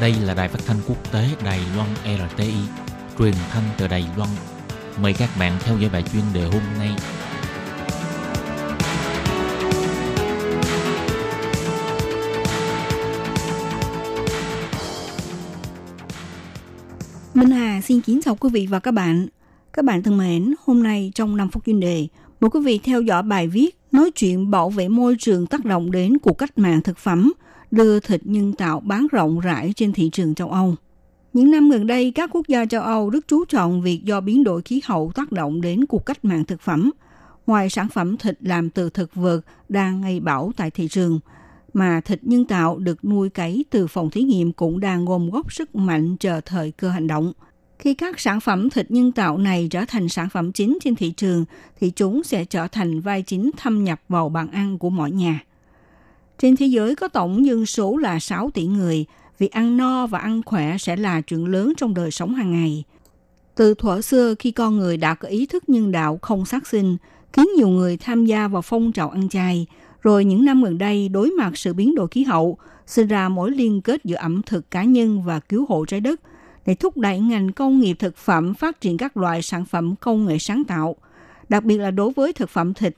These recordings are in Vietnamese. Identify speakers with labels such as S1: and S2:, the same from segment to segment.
S1: Đây là đài phát thanh quốc tế Đài Loan RTI, truyền thanh từ Đài Loan. Mời các bạn theo dõi bài chuyên đề hôm nay.
S2: Minh Hà xin kính chào quý vị và các bạn. Các bạn thân mến, hôm nay trong 5 phút chuyên đề, mời quý vị theo dõi bài viết nói chuyện bảo vệ môi trường tác động đến cuộc cách mạng thực phẩm, đưa thịt nhân tạo bán rộng rãi trên thị trường châu Âu. Những năm gần đây, các quốc gia châu Âu rất chú trọng việc do biến đổi khí hậu tác động đến cuộc cách mạng thực phẩm. Ngoài sản phẩm thịt làm từ thực vật đang ngay bão tại thị trường, mà thịt nhân tạo được nuôi cấy từ phòng thí nghiệm cũng đang gom góp sức mạnh chờ thời cơ hành động – khi các sản phẩm thịt nhân tạo này trở thành sản phẩm chính trên thị trường, thì chúng sẽ trở thành vai chính thâm nhập vào bàn ăn của mọi nhà. Trên thế giới có tổng dân số là 6 tỷ người, việc ăn no và ăn khỏe sẽ là chuyện lớn trong đời sống hàng ngày. Từ thuở xưa khi con người đã có ý thức nhân đạo không sát sinh, khiến nhiều người tham gia vào phong trào ăn chay, rồi những năm gần đây đối mặt sự biến đổi khí hậu, sinh ra mối liên kết giữa ẩm thực cá nhân và cứu hộ trái đất – để thúc đẩy ngành công nghiệp thực phẩm phát triển các loại sản phẩm công nghệ sáng tạo, đặc biệt là đối với thực phẩm thịt.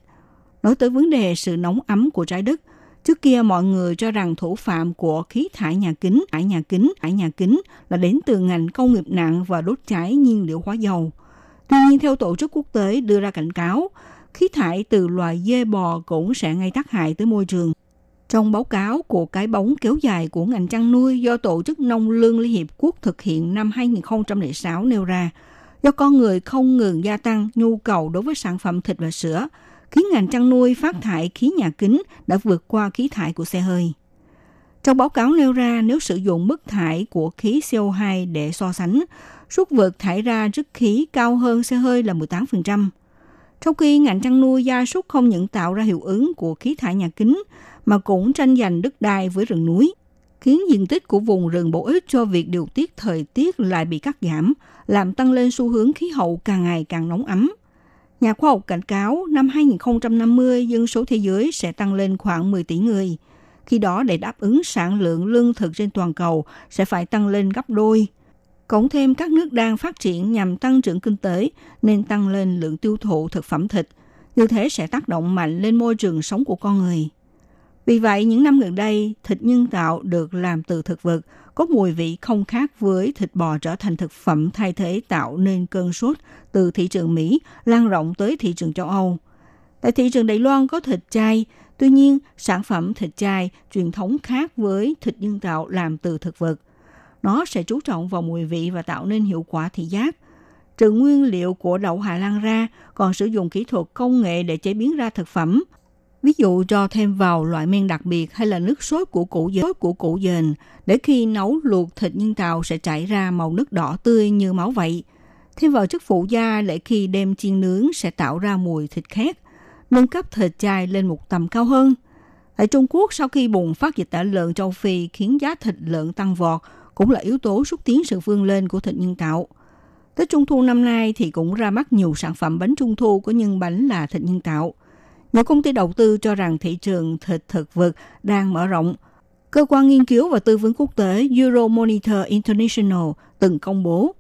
S2: Nói tới vấn đề sự nóng ấm của trái đất, trước kia mọi người cho rằng thủ phạm của khí thải nhà kính, thải nhà kính, thải nhà kính là đến từ ngành công nghiệp nặng và đốt cháy nhiên liệu hóa dầu. Tuy nhiên, theo Tổ chức Quốc tế đưa ra cảnh cáo, khí thải từ loài dê bò cũng sẽ gây tác hại tới môi trường. Trong báo cáo của cái bóng kéo dài của ngành chăn nuôi do Tổ chức Nông lương Liên Hiệp Quốc thực hiện năm 2006 nêu ra, do con người không ngừng gia tăng nhu cầu đối với sản phẩm thịt và sữa, khiến ngành chăn nuôi phát thải khí nhà kính đã vượt qua khí thải của xe hơi. Trong báo cáo nêu ra, nếu sử dụng mức thải của khí CO2 để so sánh, suất vượt thải ra rất khí cao hơn xe hơi là 18%. Trong khi ngành chăn nuôi gia súc không những tạo ra hiệu ứng của khí thải nhà kính, mà cũng tranh giành đất đai với rừng núi, khiến diện tích của vùng rừng bổ ích cho việc điều tiết thời tiết lại bị cắt giảm, làm tăng lên xu hướng khí hậu càng ngày càng nóng ấm. Nhà khoa học cảnh cáo năm 2050 dân số thế giới sẽ tăng lên khoảng 10 tỷ người. Khi đó, để đáp ứng sản lượng lương thực trên toàn cầu sẽ phải tăng lên gấp đôi. Cộng thêm các nước đang phát triển nhằm tăng trưởng kinh tế, nên tăng lên lượng tiêu thụ thực phẩm thịt. Như thế sẽ tác động mạnh lên môi trường sống của con người. Vì vậy, những năm gần đây, thịt nhân tạo được làm từ thực vật có mùi vị không khác với thịt bò trở thành thực phẩm thay thế tạo nên cơn sốt từ thị trường Mỹ lan rộng tới thị trường châu Âu. Tại thị trường Đài Loan có thịt chay, tuy nhiên sản phẩm thịt chay truyền thống khác với thịt nhân tạo làm từ thực vật. Nó sẽ chú trọng vào mùi vị và tạo nên hiệu quả thị giác. Trừ nguyên liệu của đậu Hà Lan ra, còn sử dụng kỹ thuật công nghệ để chế biến ra thực phẩm – Ví dụ cho thêm vào loại men đặc biệt hay là nước sốt của củ dền, của củ dền để khi nấu luộc thịt nhân tạo sẽ chảy ra màu nước đỏ tươi như máu vậy. Thêm vào chất phụ gia để khi đem chiên nướng sẽ tạo ra mùi thịt khét, nâng cấp thịt chai lên một tầm cao hơn. Tại Trung Quốc, sau khi bùng phát dịch tả lợn châu Phi khiến giá thịt lợn tăng vọt, cũng là yếu tố xúc tiến sự vươn lên của thịt nhân tạo. Tết Trung Thu năm nay thì cũng ra mắt nhiều sản phẩm bánh Trung Thu có nhân bánh là thịt nhân tạo – một công ty đầu tư cho rằng thị trường thịt thực vật đang mở rộng. Cơ quan nghiên cứu và tư vấn quốc tế Euromonitor International từng công bố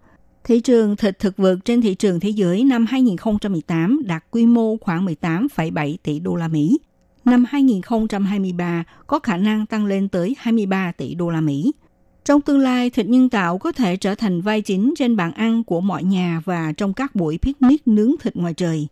S2: thị trường thịt thực vật trên thị trường thế giới năm 2018 đạt quy mô khoảng 18,7 tỷ đô la Mỹ. Năm 2023 có khả năng tăng lên tới 23 tỷ đô la Mỹ. Trong tương lai, thịt nhân tạo có thể trở thành vai chính trên bàn ăn của mọi nhà và trong các buổi picnic nướng thịt ngoài trời.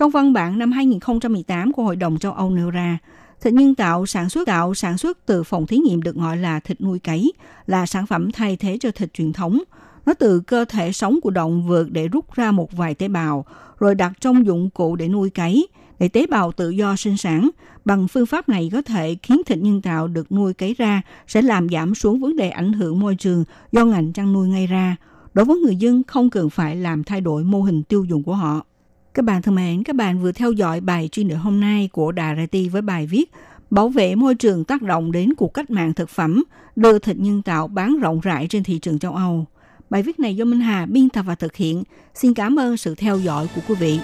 S2: Trong văn bản năm 2018 của Hội đồng châu Âu nêu ra, thịt nhân tạo sản xuất tạo sản xuất từ phòng thí nghiệm được gọi là thịt nuôi cấy, là sản phẩm thay thế cho thịt truyền thống. Nó từ cơ thể sống của động vật để rút ra một vài tế bào, rồi đặt trong dụng cụ để nuôi cấy, để tế bào tự do sinh sản. Bằng phương pháp này có thể khiến thịt nhân tạo được nuôi cấy ra sẽ làm giảm xuống vấn đề ảnh hưởng môi trường do ngành chăn nuôi gây ra. Đối với người dân không cần phải làm thay đổi mô hình tiêu dùng của họ. Các bạn thân mến, các bạn vừa theo dõi bài chuyên đề hôm nay của Đà Ra Ti với bài viết Bảo vệ môi trường tác động đến cuộc cách mạng thực phẩm, đưa thịt nhân tạo bán rộng rãi trên thị trường châu Âu. Bài viết này do Minh Hà biên tập và thực hiện. Xin cảm ơn sự theo dõi của quý vị.